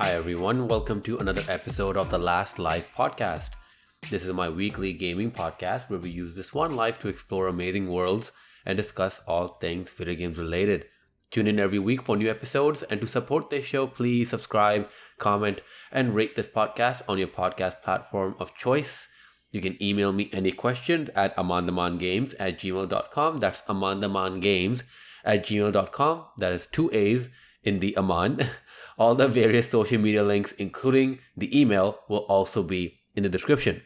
Hi, everyone. Welcome to another episode of the Last Life podcast. This is my weekly gaming podcast where we use this one life to explore amazing worlds and discuss all things video games related. Tune in every week for new episodes, and to support this show, please subscribe, comment, and rate this podcast on your podcast platform of choice. You can email me any questions at amandamangames at gmail.com. That's amandamangames at gmail.com. That is two A's in the Aman. All the various social media links, including the email, will also be in the description.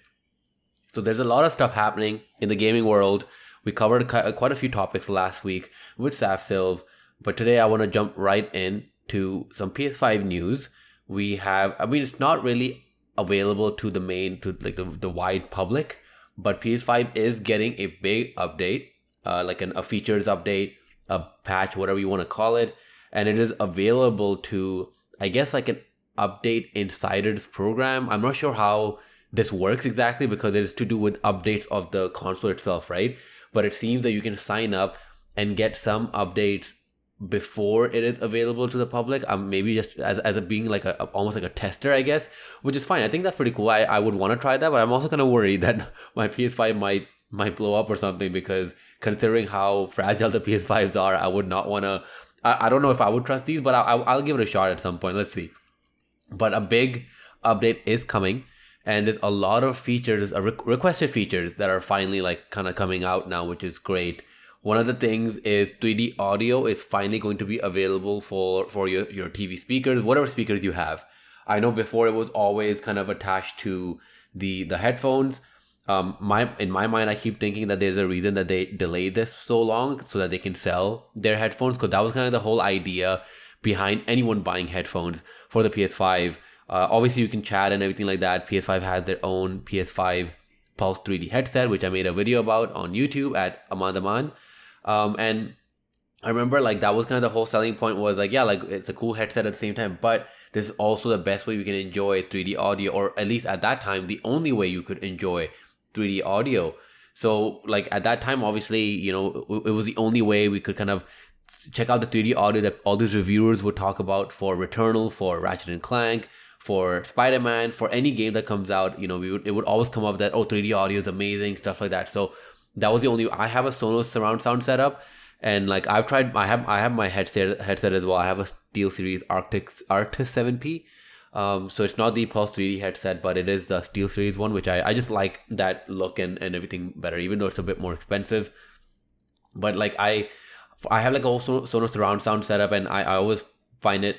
So there's a lot of stuff happening in the gaming world. We covered quite a few topics last week with SafSilv, but today I want to jump right in to some PS5 news. We have, I mean, it's not really available to the main, to like the, the wide public, but PS5 is getting a big update, uh, like an, a features update, a patch, whatever you want to call it, and it is available to I guess like an update insiders program. I'm not sure how this works exactly because it is to do with updates of the console itself, right? But it seems that you can sign up and get some updates before it is available to the public. Um, maybe just as, as a being like a, almost like a tester, I guess, which is fine. I think that's pretty cool. I, I would want to try that, but I'm also kind of worried that my PS5 might might blow up or something because considering how fragile the PS5s are, I would not want to I, I don't know if I would trust these, but I'll, I'll give it a shot at some point. Let's see. But a big update is coming, and there's a lot of features, uh, re- requested features that are finally like kind of coming out now, which is great. One of the things is 3D audio is finally going to be available for for your your TV speakers, whatever speakers you have. I know before it was always kind of attached to the the headphones um my in my mind i keep thinking that there's a reason that they delayed this so long so that they can sell their headphones because that was kind of the whole idea behind anyone buying headphones for the ps5 uh, obviously you can chat and everything like that. Ps5 has their own ps5 pulse 3d headset which i made a video about on youtube at amandaman um, and i remember like that was kind of the whole selling point was like yeah like it's a cool headset at the same time but this is also the best way you can enjoy 3d audio or at least at that time the only way you could enjoy 3D audio. So like at that time, obviously, you know, it was the only way we could kind of check out the 3D audio that all these reviewers would talk about for Returnal, for Ratchet and Clank, for Spider-Man, for any game that comes out. You know, we would it would always come up that oh 3D audio is amazing, stuff like that. So that was the only. I have a Sonos surround sound setup, and like I've tried. I have I have my headset headset as well. I have a SteelSeries Arctic Arctis 7P um, so it's not the Pulse 3D headset, but it is the Steel Series one, which I, I just like that look and, and everything better, even though it's a bit more expensive. But like I, I have like a whole Sonos surround sound setup, and I, I always find it,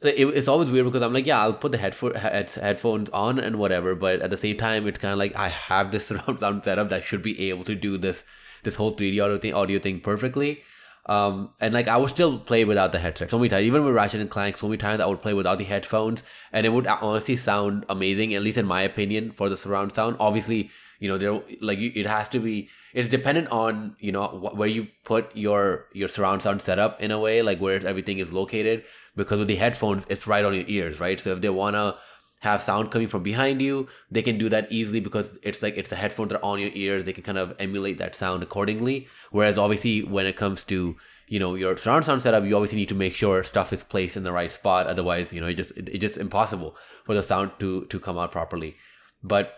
it, it's always weird because I'm like, yeah, I'll put the headphone head, headphones on and whatever, but at the same time, it's kind of like I have this surround sound setup that should be able to do this this whole 3D audio thing, audio thing perfectly. Um, and like I would still play without the headset so many times. Even with Ratchet and Clank, so many times I would play without the headphones, and it would honestly sound amazing, at least in my opinion, for the surround sound. Obviously, you know, there like it has to be. It's dependent on you know where you put your your surround sound setup in a way, like where everything is located. Because with the headphones, it's right on your ears, right? So if they wanna have sound coming from behind you, they can do that easily because it's like it's the headphones that are on your ears. They can kind of emulate that sound accordingly. Whereas obviously when it comes to you know your surround sound setup, you obviously need to make sure stuff is placed in the right spot. Otherwise, you know, it just it, it's just impossible for the sound to to come out properly. But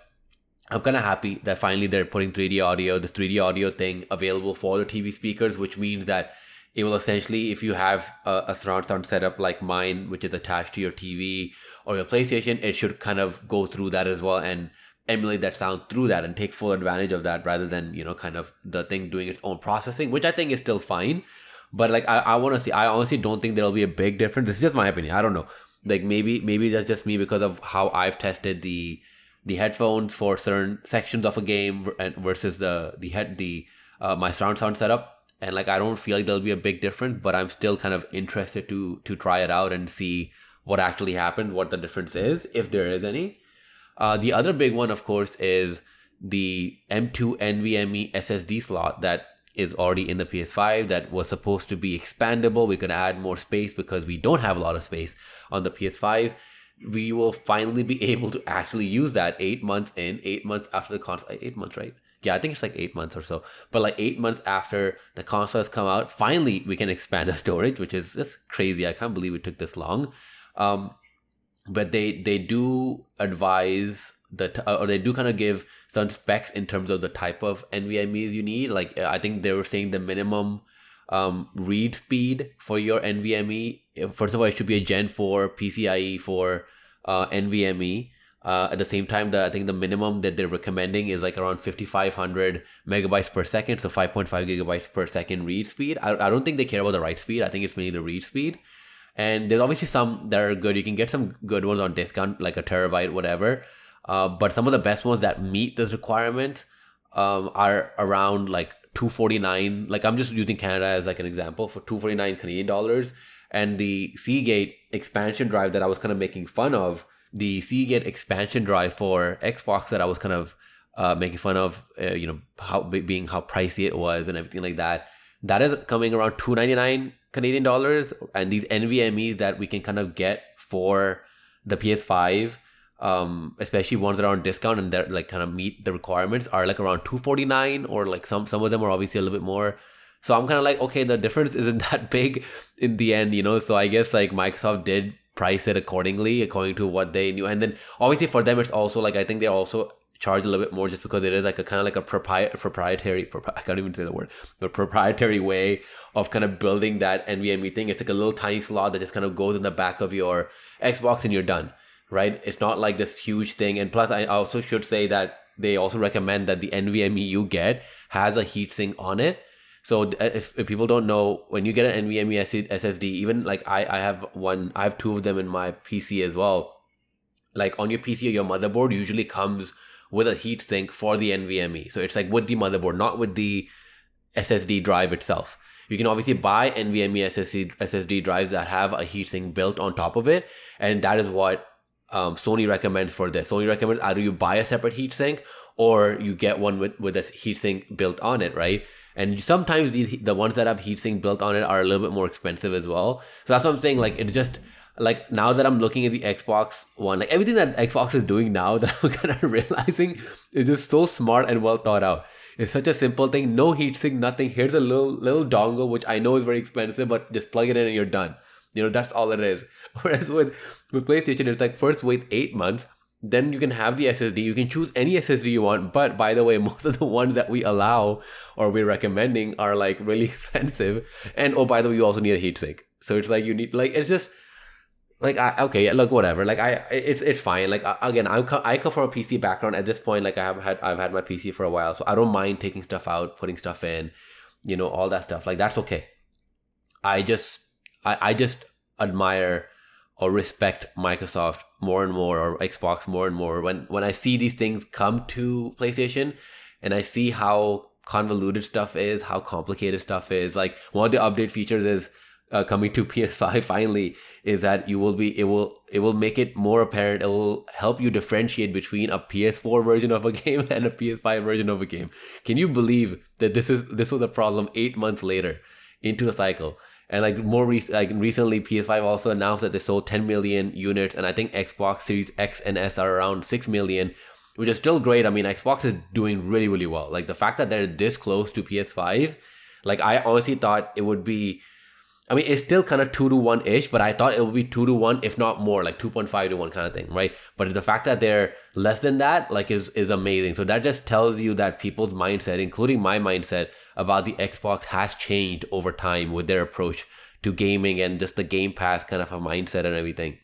I'm kind of happy that finally they're putting 3D audio, this 3D audio thing available for the TV speakers, which means that it will essentially, if you have a, a surround sound setup like mine, which is attached to your TV or your PlayStation, it should kind of go through that as well and emulate that sound through that and take full advantage of that rather than, you know, kind of the thing doing its own processing, which I think is still fine. But like I, I want to see I honestly don't think there'll be a big difference. This is just my opinion. I don't know. Like maybe maybe that's just me because of how I've tested the the headphones for certain sections of a game versus the the head the uh, my surround sound setup and like I don't feel like there'll be a big difference, but I'm still kind of interested to to try it out and see what actually happened, what the difference is, if there is any. Uh, the other big one, of course, is the M2 NVMe SSD slot that is already in the PS5 that was supposed to be expandable. We could add more space because we don't have a lot of space on the PS5. We will finally be able to actually use that eight months in, eight months after the console. Eight months, right? Yeah, I think it's like eight months or so. But like eight months after the console has come out, finally we can expand the storage, which is just crazy. I can't believe it took this long. Um, but they they do advise the t- or they do kind of give some specs in terms of the type of NVMe's you need. Like I think they were saying the minimum um, read speed for your NVMe. First of all, it should be a Gen 4 PCIe for uh, NVMe. Uh, at the same time, the, I think the minimum that they're recommending is like around 5,500 megabytes per second, so 5.5 gigabytes per second read speed. I, I don't think they care about the write speed. I think it's mainly the read speed. And there's obviously some that are good. You can get some good ones on discount, like a terabyte, whatever. Uh, but some of the best ones that meet this requirement um, are around like 249 like i'm just using canada as like an example for 249 canadian dollars and the seagate expansion drive that i was kind of making fun of the seagate expansion drive for xbox that i was kind of uh, making fun of uh, you know how being how pricey it was and everything like that that is coming around 299 canadian dollars and these nvmes that we can kind of get for the ps5 um, especially ones that are on discount and that like kind of meet the requirements are like around 249 or like some some of them are obviously a little bit more. So i'm kind of like okay the difference isn't that big in the end you know? So i guess like microsoft did price it accordingly according to what they knew. And then obviously for them it's also like i think they're also charge a little bit more just because it is like a kind of like a propri- proprietary propri- i can't even say the word but proprietary way of kind of building that nvme thing it's like a little tiny slot that just kind of goes in the back of your xbox and you're done right? It's not like this huge thing. And plus, I also should say that they also recommend that the NVMe you get has a heatsink on it. So uh, if, if people don't know, when you get an NVMe SSD, even like I, I have one, I have two of them in my PC as well. Like on your PC or your motherboard usually comes with a heatsink for the NVMe. So it's like with the motherboard, not with the SSD drive itself. You can obviously buy NVMe SSD, SSD drives that have a heatsink built on top of it. And that is what um, Sony recommends for this. Sony recommends either you buy a separate heatsink or you get one with, with a heatsink built on it, right? And sometimes the, the ones that have heatsink built on it are a little bit more expensive as well. So that's what I'm saying. Like, it's just like now that I'm looking at the Xbox One, like everything that Xbox is doing now that I'm kind of realizing is just so smart and well thought out. It's such a simple thing. No heatsink, nothing. Here's a little little dongle, which I know is very expensive, but just plug it in and you're done. You know, that's all it is. Whereas with, with PlayStation, it's like first wait eight months, then you can have the SSD. You can choose any SSD you want. But by the way, most of the ones that we allow or we're recommending are like really expensive. And oh, by the way, you also need a heatsink. So it's like you need like it's just like I okay look whatever. Like I it's it's fine. Like again I'm I come from a PC background. At this point like I have had I've had my PC for a while so I don't mind taking stuff out putting stuff in you know all that stuff. Like that's okay. I just I, I just admire or respect Microsoft more and more or Xbox more and more. When when I see these things come to PlayStation and I see how convoluted stuff is, how complicated stuff is. Like one of the update features is uh, coming to PS5 finally is that you will be it will it will make it more apparent. It will help you differentiate between a PS4 version of a game and a PS5 version of a game. Can you believe that this is this was a problem eight months later into the cycle? And like more rec- like recently, PS5 also announced that they sold 10 million units, and I think Xbox Series X and S are around 6 million, which is still great. I mean, Xbox is doing really, really well. Like the fact that they're this close to PS5, like I honestly thought it would be. I mean, it's still kind of two to one ish, but I thought it would be two to one, if not more, like 2.5 to one kind of thing, right? But the fact that they're less than that, like, is, is amazing. So that just tells you that people's mindset, including my mindset, about the Xbox has changed over time with their approach to gaming and just the Game Pass kind of a mindset and everything.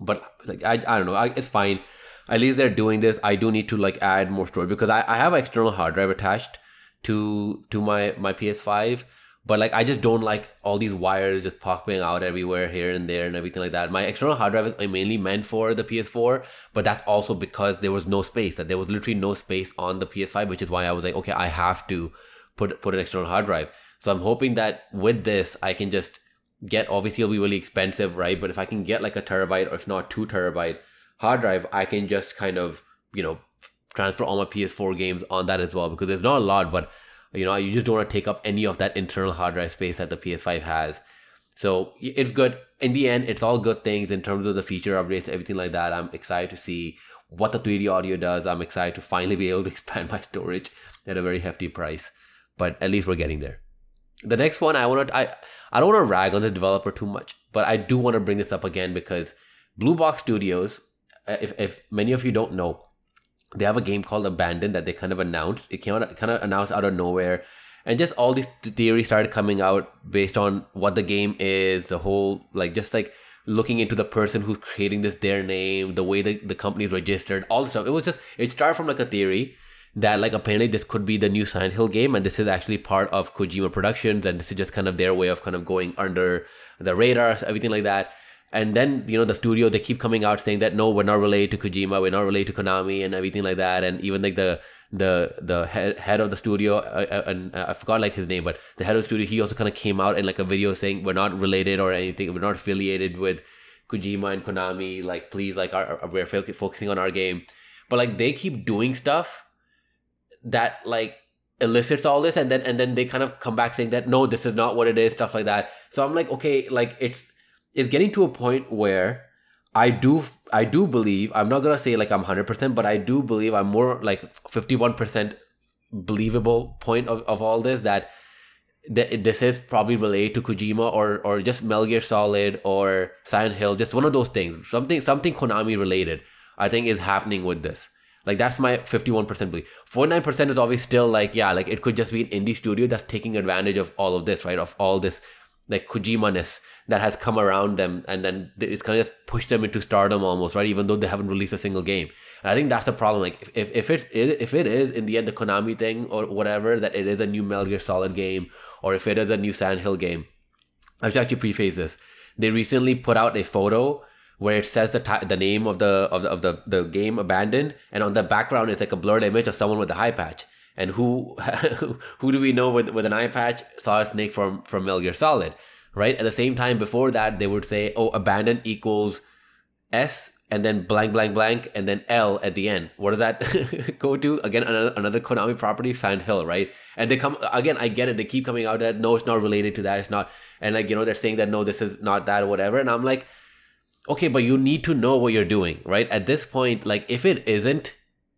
But like I, I don't know, I, it's fine. At least they're doing this. I do need to like add more storage because I, I have external hard drive attached to to my my PS5 but like I just don't like all these wires just popping out everywhere here and there and everything like that. My external hard drive is mainly meant for the PS4, but that's also because there was no space. That there was literally no space on the PS5, which is why I was like, okay, I have to put put an external hard drive. So I'm hoping that with this, I can just get. Obviously, it'll be really expensive, right? But if I can get like a terabyte or if not two terabyte hard drive, I can just kind of you know transfer all my PS4 games on that as well because there's not a lot, but you know you just don't want to take up any of that internal hard drive space that the PS5 has. So it's good. In the end, it's all good things in terms of the feature updates, everything like that. I'm excited to see what the 3D audio does. I'm excited to finally be able to expand my storage at a very hefty price but at least we're getting there. The next one I want to I I don't want to rag on the developer too much, but I do want to bring this up again because Blue Box Studios, uh, if if many of you don't know, they have a game called Abandoned that they kind of announced. It came out kind of announced out of nowhere, and just all these theories started coming out based on what the game is, the whole like just like looking into the person who's creating this, their name, the way the, the company's registered, all the stuff. It was just it started from like a theory that like apparently this could be the new Silent Hill game, and this is actually part of Kojima Productions, and this is just kind of their way of kind of going under the radar, everything like that. And then you know the studio they keep coming out saying that no, we're not related to Kojima, we're not related to Konami, and everything like that. And even like the the the head, head of the studio uh, uh, and uh, I forgot like his name, but the head of the studio he also kind of came out in like a video saying we're not related or anything, we're not affiliated with Kojima and Konami. Like please, like our, our, we're focusing on our game, but like they keep doing stuff that like elicits all this and then and then they kind of come back saying that no this is not what it is stuff like that so i'm like okay like it's it's getting to a point where i do i do believe i'm not gonna say like i'm 100% but i do believe i'm more like 51% believable point of, of all this that th- this is probably related to kojima or or just metal gear solid or silent hill just one of those things something something konami related i think is happening with this like that's my 51% belief. 49% is always still like, yeah, like it could just be an indie studio that's taking advantage of all of this, right? Of all this like Kojima-ness that has come around them and then it's kind of just pushed them into stardom almost, right? Even though they haven't released a single game. And I think that's the problem. Like if, if it's if it is in the end the Konami thing or whatever, that it is a new Metal Gear Solid game, or if it is a new Sandhill game. I should actually preface this. They recently put out a photo where it says the t- the name of the of the of the, the game abandoned, and on the background it's like a blurred image of someone with a eye patch. And who who do we know with with an eye patch saw a snake from from Metal Gear Solid, right? At the same time, before that, they would say, "Oh, abandoned equals S." And then blank, blank, blank, and then L at the end. What does that go to? Again, another, another Konami property, Silent Hill, right? And they come again. I get it. They keep coming out that no, it's not related to that. It's not, and like you know, they're saying that no, this is not that or whatever. And I'm like, okay, but you need to know what you're doing, right? At this point, like if it isn't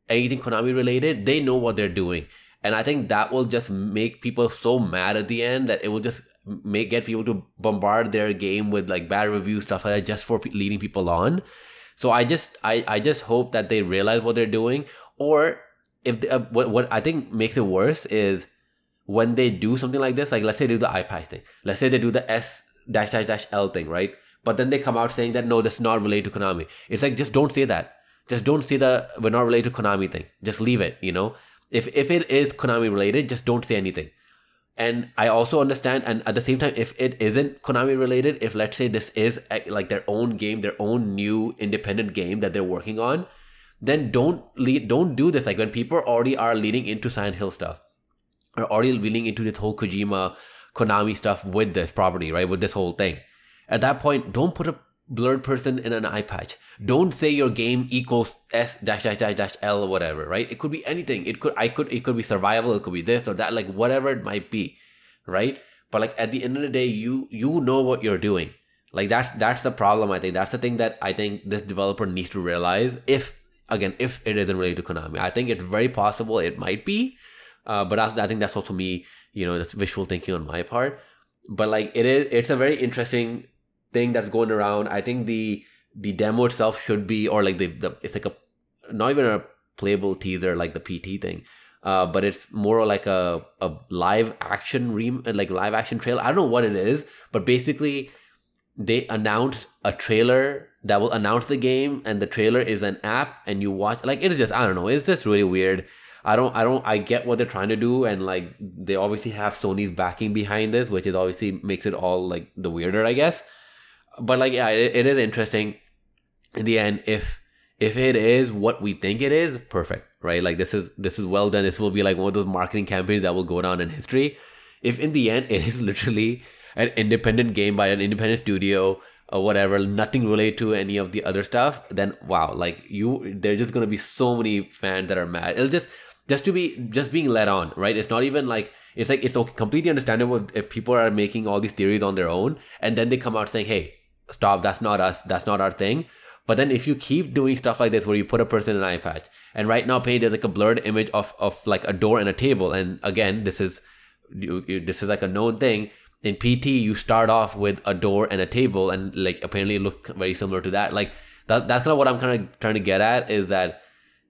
anything Konami related, they know what they're doing. And I think that will just make people so mad at the end that it will just make get people to bombard their game with like bad reviews stuff like that just for leading people on. So I just I I just hope that they realize what they're doing or if they, uh, what what I think makes it worse is when they do something like this like let's say they do the eye patch thing. Let's say they do the S dash dash dash L thing, right? but then they come out saying that no, this is not related to Konami. It's like just don't say that. Just don't say the we're not related to Konami thing. Just leave it. You know, if if it is Konami related, just don't say anything. And I also understand, and at the same time, if it isn't Konami related, if let's say this is eh, like their own game, their own new independent game that they're working on, then don't lead, don't do this. Like when people already are leading into Silent Hill stuff, or already leading into this whole Kojima, Konami stuff with this property, right? With this whole thing at that point, don't put a blurred person in an eye patch. Don't say your game equals S dash dash dash dash L whatever, right? It could be anything. It could I could it could be survival, it could be this or that, like whatever it might be, right? But like at the end of the day, you you know what you're doing. Like that's that's the problem. I think that's the thing that I think this developer needs to realize. If again, if it isn't related to Konami, I think it's very possible it might be. Uh, but I think that's also me, you know, that's visual thinking on my part. But like it is, it's a very interesting thing that's going around. I think the the demo itself should be or like the, the it's like a not even a playable teaser like the PT thing. Uh, but it's more like a, a live action re like live action trailer. I don't know what it is, but basically they announced a trailer that will announce the game and the trailer is an app and you watch like it is just I don't know, it's just really weird. I don't I don't I get what they're trying to do and like they obviously have Sony's backing behind this, which is obviously makes it all like the weirder, I guess but like yeah it, it is interesting in the end if if it is what we think it is perfect right? Like this is this is well done. This will be like one of those marketing campaigns that will go down in history. If in the end it is literally an independent game by an independent studio or whatever nothing related to any of the other stuff then wow like you there's just gonna be so many fans that are mad. It'll just just to be just being led on right? It's not even like it's like it's okay, completely understandable if, if people are making all these theories on their own and then they come out saying hey stop that's not us that's not our thing. But then if you keep doing stuff like this where you put a person in an eye patch and right now paint there's like a blurred image of of like a door and a table. And again this is this is like a known thing. In PT you start off with a door and a table and like apparently look very similar to that. Like that that's kind of what I'm kind of trying to get at is that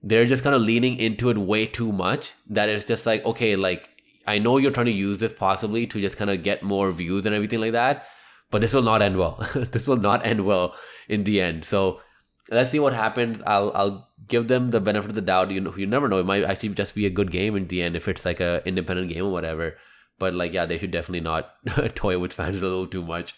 they're just kind of leaning into it way too much that it's just like okay like I know you're trying to use this possibly to just kind of get more views and everything like that, but this will not end well. this will not end well in the end. So let's see what happens. I'll I'll give them the benefit of the doubt. You know, you never know. It might actually just be a good game in the end if it's like a independent game or whatever. But like, yeah, they should definitely not toy with fans a little too much.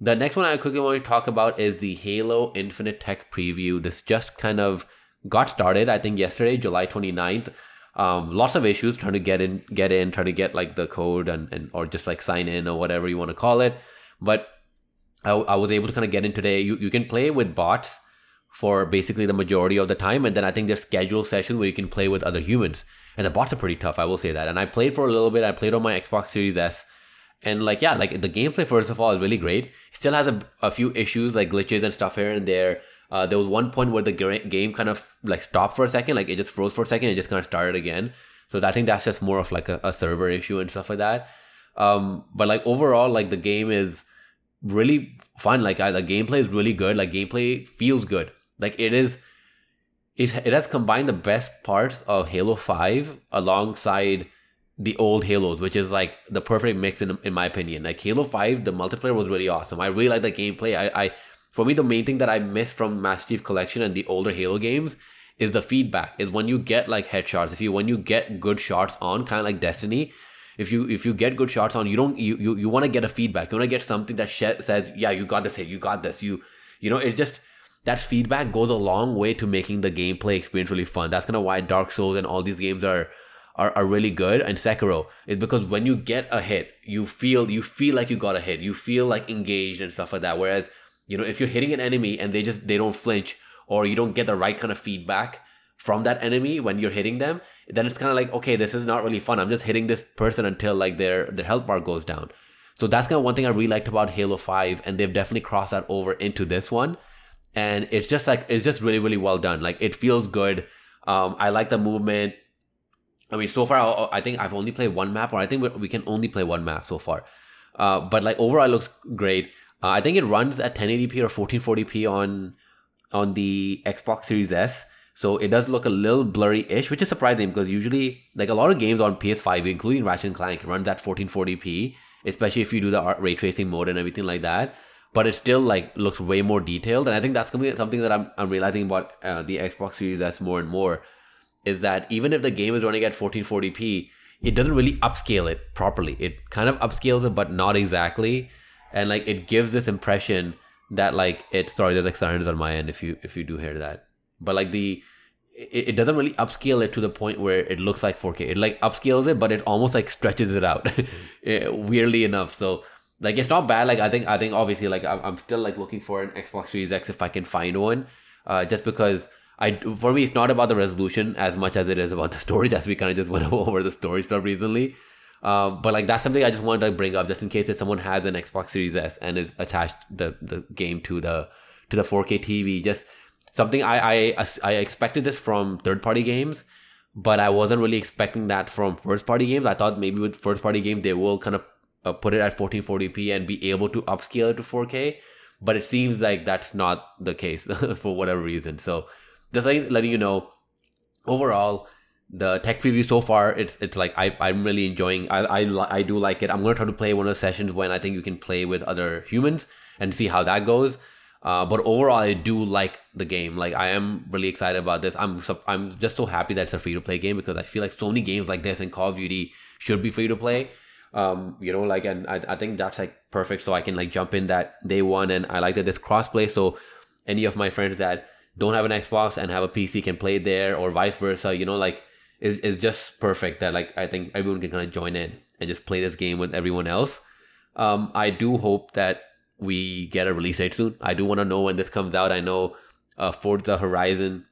The next one I quickly want to talk about is the Halo Infinite Tech preview. This just kind of got started, I think, yesterday, July 29th. Um, lots of issues trying to get in, get in, trying to get like the code and, and or just like sign in or whatever you want to call it. But I, I was able to kind of get in today. You, you can play with bots for basically the majority of the time. And then I think there's scheduled sessions where you can play with other humans. And the bots are pretty tough, I will say that. And I played for a little bit. I played on my Xbox Series S. And like, yeah, like the gameplay, first of all, is really great. It still has a, a few issues like glitches and stuff here and there. Uh, there was one point where the game kind of like stopped for a second, like it just froze for a second, it just kind of started again. So I think that's just more of like a, a server issue and stuff like that. Um, but like overall, like the game is really fun. Like I, the gameplay is really good. Like gameplay feels good. Like it is, it, it has combined the best parts of Halo 5 alongside the old Halos, which is like the perfect mix in, in my opinion. Like Halo 5, the multiplayer was really awesome. I really like the gameplay. I, I for me the main thing that I miss from Master Chief Collection and the older Halo games is the feedback. Is when you get like headshots, if you when you get good shots on, kind of like Destiny, if you if you get good shots on, you don't you you, you want to get a feedback. You want to get something that sh- says, yeah, you got this hit, you got this, you you know, it just that feedback goes a long way to making the gameplay experience really fun. That's kind of why Dark Souls and all these games are are, are really good and Sekiro is because when you get a hit, you feel you feel like you got a hit. You feel like engaged and stuff like that. Whereas, you know, if you're hitting an enemy and they just they don't flinch or you don't get the right kind of feedback from that enemy when you're hitting them, then it's kind of like, okay, this is not really fun. I'm just hitting this person until like their their health bar goes down. So that's kind of one thing I really liked about Halo 5, and they've definitely crossed that over into this one. And it's just like it's just really, really well done. Like it feels good. Um, I like the movement. I mean, so far, I think I've only played one map, or I think we can only play one map so far. Uh, but like overall, it looks great. Uh, I think it runs at 1080p or 1440p on on the Xbox Series S. So it does look a little blurry-ish, which is surprising because usually, like a lot of games on PS5, including Ratchet and Clank, runs at 1440p, especially if you do the ray tracing mode and everything like that. But it still like looks way more detailed, and I think that's something that I'm I'm realizing about uh, the Xbox Series S more and more is that even if the game is running at 1440p, it doesn't really upscale it properly. It kind of upscales it, but not exactly. And like it gives this impression that like it sorry, there's like sirens on my end if you if you do hear that. But like the it, it doesn't really upscale it to the point where it looks like 4K. It like upscales it, but it almost like stretches it out. Weirdly enough. So like it's not bad. Like I think I think obviously like I'm, I'm still like looking for an Xbox Series X if I can find one. Uh, just because I for me it's not about the resolution as much as it is about the story. As we kind of just went over the story stuff recently. Um, but like that's something I just wanted to bring up just in case if someone has an Xbox Series S and is attached the the game to the to the 4K TV. Just something I I I expected this from third party games, but I wasn't really expecting that from first party games. I thought maybe with first party games they will kind of uh, put it at 1440p and be able to upscale it to 4K. But it seems like that's not the case for whatever reason. So just like letting you know overall the tech preview so far it's it's like I, i'm really enjoying I, I i do like it i'm to try to play one of the sessions when i think you can play with other humans and see how that goes uh, but overall i do like the game. Like i am really excited about this. I'm i'm just so happy that it's a free to play game because i feel like so many games like this and call of duty should be free to play um you know like and I, I think that's like perfect so i can like jump in that day one and i like that this crossplay. So any of my friends that don't have an Xbox and have a PC can play there or vice versa, you know, like it's, it's just perfect that like I think everyone can kind of join in and just play this game with everyone else. Um, I do hope that we get a release date soon. I do want to know when this comes out. I know uh, Forza Horizon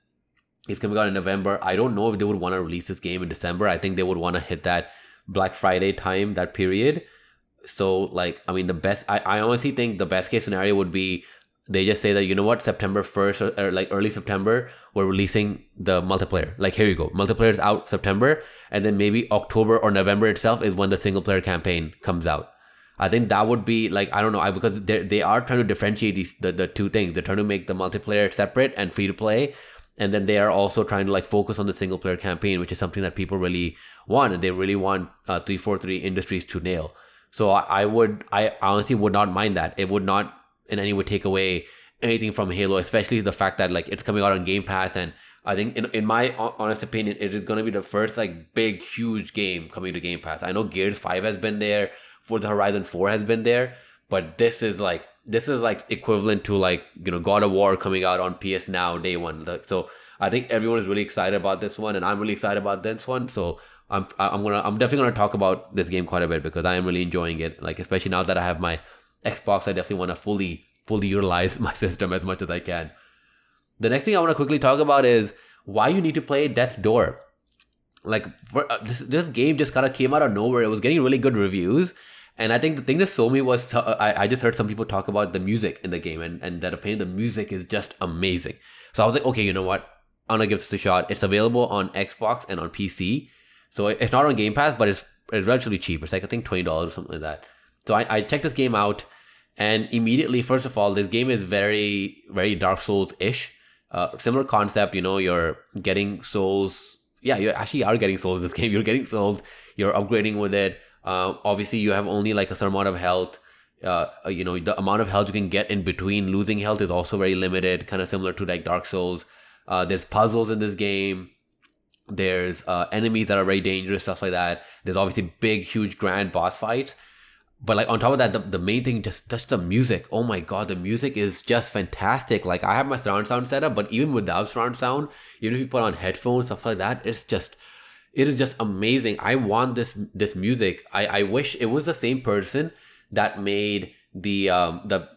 is coming out in November. I don't know if they would want to release this game in December. I think they would want to hit that Black Friday time, that period. So like, I mean, the best. I, I honestly think the best case scenario would be they just say that you know what september 1st or, or, like early september we're releasing the multiplayer like here you go multiplayer is out september and then maybe october or november itself is when the single player campaign comes out I think that would be like I don't know I because they they are trying to differentiate these the, the two things. They're trying to make the multiplayer separate and free to play, and then they are also trying to like focus on the single player campaign, which is something that people really want and they really want uh, three four three industries to nail. So I, I would I honestly would not mind that. It would not in any way take away anything from Halo, especially the fact that like it's coming out on Game Pass and I think in, in my honest opinion, it is going to be the first like big huge game coming to Game Pass. I know Gears 5 has been there, Forza Horizon 4 has been there, but this is like this is like equivalent to like, you know, God of War coming out on PS Now day 1. So I think everyone is really excited about this one and I'm really excited about this one. So I'm I'm to I'm definitely to talk about this game quite a bit because I am really enjoying it. Like especially now that I have my Xbox, I definitely want to fully fully utilize my system as much as I can. The next thing I want to quickly talk about is why you need to play Death's Door. Like for, uh, this, this game just kind of came out of nowhere. It was getting really good reviews, and I think the thing that sold me was I, I just heard some people talk about the music in the game, and and that opinion the music is just amazing. So I was like, okay, you know what? I'm gonna give this a shot. It's available on Xbox and on PC, so it's not on Game Pass, but it's it's relatively cheap. It's like I think twenty dollars or something like that. So I, I checked this game out, and immediately, first of all, this game is very very Dark Souls ish uh, similar concept you know you're getting souls yeah you actually are getting souls in this game you're getting souls you're upgrading with it uh, obviously you have only like a certain amount of health uh, you know the amount of health you can get in between losing health is also very limited kind of similar to like dark souls. Uh, there's puzzles in this game. There's uh, enemies that are very dangerous stuff like that. There's obviously big huge grand boss fights. But like on top of that the, the main thing just just the music. Oh my god the music is just fantastic. Like i have my surround sound set up but even without surround sound even if you put on headphones stuff like that it's just it is just amazing i want this this music i i wish it was the same person that made the um the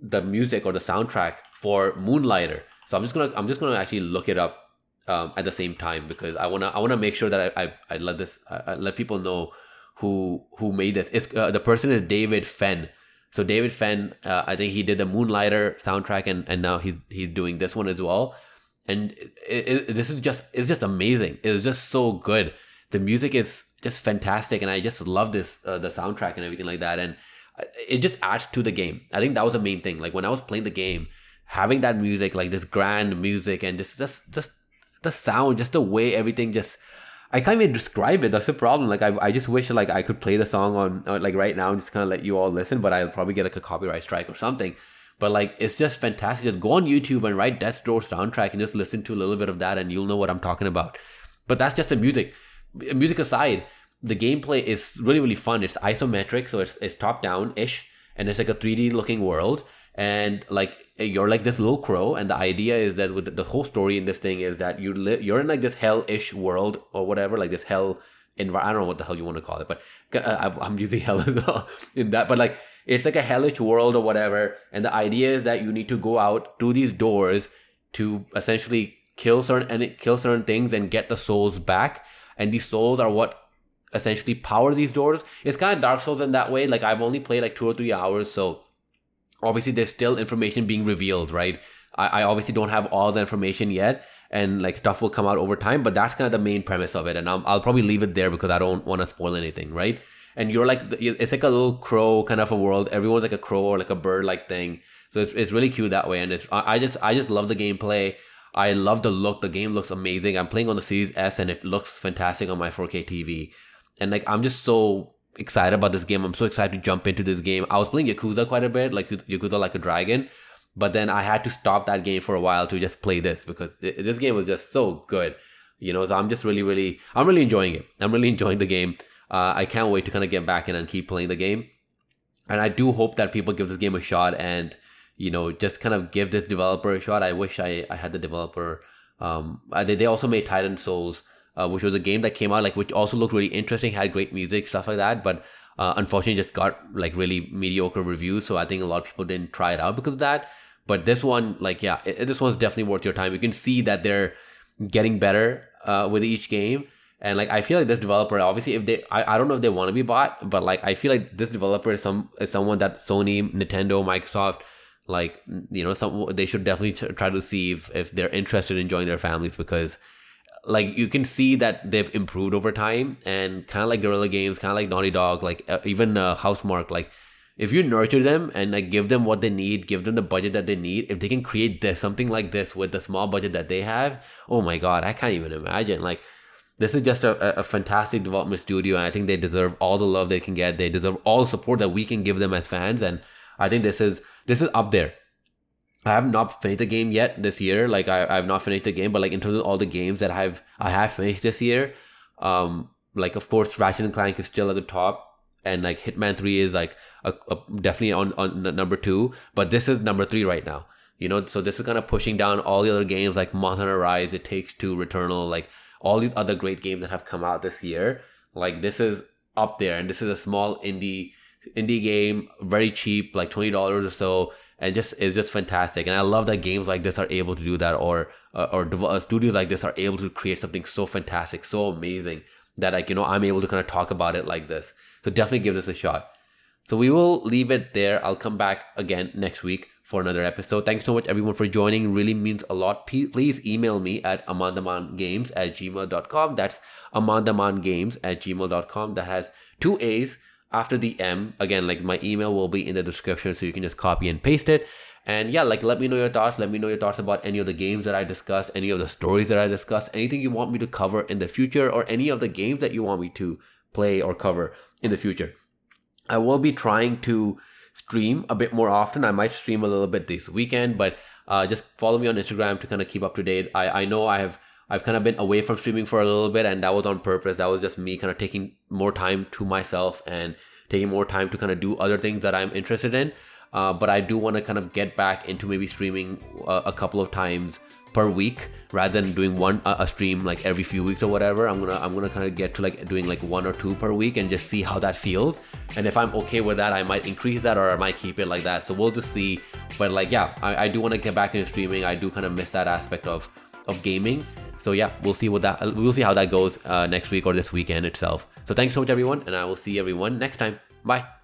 the music or the soundtrack for moonlighter so i'm just gonna i'm just gonna actually look it up um, at the same time because i want to i want to make sure that i i, I let this I, I let people know who who made this. It's uh, the person is David Fenn. So David Fenn, uh, I think he did the Moonlighter soundtrack, and and now he's he's doing this one as well. And it, it, this is just it's just amazing. It's just so good. The music is just fantastic, and I just love this uh, the soundtrack and everything like that. And uh, it just adds to the game. I think that was the main thing. Like when I was playing the game, having that music, like this grand music, and just just just the sound, just the way everything just I can't even describe it. That's the problem. Like I, I just wish like I could play the song on, on like right now and just kind of let you all listen, but I'll probably get like a copyright strike or something. But like it's just fantastic. Just go on YouTube and write Death's Door soundtrack and just listen to a little bit of that, and you'll know what I'm talking about. But that's just the music. Music aside, the gameplay is really really fun. It's isometric, so it's it's top down ish, and it's like a 3D looking world and like you're like this little crow and the idea is that with the whole story in this thing is that you you're in like this hell-ish world or whatever like this hell environment i don't know what the hell you want to call it but uh, i'm using hell as well in that but like it's like a hellish world or whatever and the idea is that you need to go out to these doors to essentially kill certain and kill certain things and get the souls back and these souls are what essentially power these doors it's kind of dark souls in that way like i've only played like two or three hours so obviously there's still information being revealed, right? I, I obviously don't have all the information yet, and like stuff will come out over time, but that's kind of the main premise of it. And I'll, I'll probably leave it there because I don't want to spoil anything, right? And you're like, it's like a little crow kind of a world. Everyone's like a crow or like a bird like thing. So it's, it's really cute that way. And it's, I just, I just love the gameplay. I love the look. The game looks amazing. I'm playing on the Series S and it looks fantastic on my 4K TV. And like, I'm just so excited about this game. I'm so excited to jump into this game. I was playing Yakuza quite a bit, like Yakuza Like a Dragon, but then I had to stop that game for a while to just play this because it, this game was just so good. You know, so I'm just really, really, I'm really enjoying it. I'm really enjoying the game. Uh, I can't wait to kind of get back in and keep playing the game. And I do hope that people give this game a shot and, you know, just kind of give this developer a shot. I wish I, I had the developer. Um, they, they also made Titan Souls uh, which was a game that came out like which also looked really interesting, had great music, stuff like that. But uh, unfortunately, just got like really mediocre reviews. So I think a lot of people didn't try it out because of that. But this one, like, yeah, it, this one's definitely worth your time. You can see that they're getting better uh, with each game. And like I feel like this developer, obviously, if they, I, I don't know if they want to be bought, but like I feel like this developer is some is someone that Sony, Nintendo, Microsoft, like you know, some they should definitely try to see if, if they're interested in joining their families because like you can see that they've improved over time and kind of like Guerrilla Games, kind of like Naughty Dog, like uh, even uh, Housemarque, like if you nurture them and like give them what they need, give them the budget that they need, if they can create this something like this with the small budget that they have, oh my god, I can't even imagine. Like this is just a, a fantastic development studio, and I think they deserve all the love they can get. They deserve all the support that we can give them as fans, and I think this is this is up there. I have not finished the game yet this year. Like I, I have not finished the game, but like in terms of all the games that I've I have finished this year, um, like of course Ratchet and Clank is still at the top and like Hitman 3 is like a, a, definitely on, on number two, but this is number three right now. You know, so this is kind of pushing down all the other games like Hunter Rise, It Takes Two, Returnal, like all these other great games that have come out this year. Like this is up there, and this is a small indie indie game, very cheap, like twenty dollars or so, and just it's just fantastic. And I love that games like this are able to do that, or uh, or uh, studios like this are able to create something so fantastic, so amazing that like you know I'm able to kind of talk about it like this. So definitely give this a shot. So we will leave it there. I'll come back again next week for another episode. Thanks so much everyone for joining. Really means a lot. Please email me at amandamangames at gmail.com. That's amandamangames at gmail.com. That has two A's after the M. Again, like my email will be in the description so you can just copy and paste it. And yeah, like let me know your thoughts. Let me know your thoughts about any of the games that I discuss, any of the stories that I discuss, anything you want me to cover in the future, or any of the games that you want me to play or cover in the future. I will be trying to stream a bit more often. I might stream a little bit this weekend, but uh, just follow me on Instagram to kind of keep up to date. I, I know I have I've kind of been away from streaming for a little bit, and that was on purpose. That was just me kind of taking more time to myself and taking more time to kind of do other things that I'm interested in. Uh, but I do want to kind of get back into maybe streaming uh, a couple of times per week rather than doing one a stream like every few weeks or whatever i'm gonna i'm gonna kind of get to like doing like one or two per week and just see how that feels and if i'm okay with that i might increase that or i might keep it like that. So we'll just see. But like yeah i, I do want to get back into streaming. I do kind of miss that aspect of of gaming. So yeah we'll see what that we'll see how that goes uh, next week or this weekend itself. So thanks so much everyone and i will see everyone next time. Bye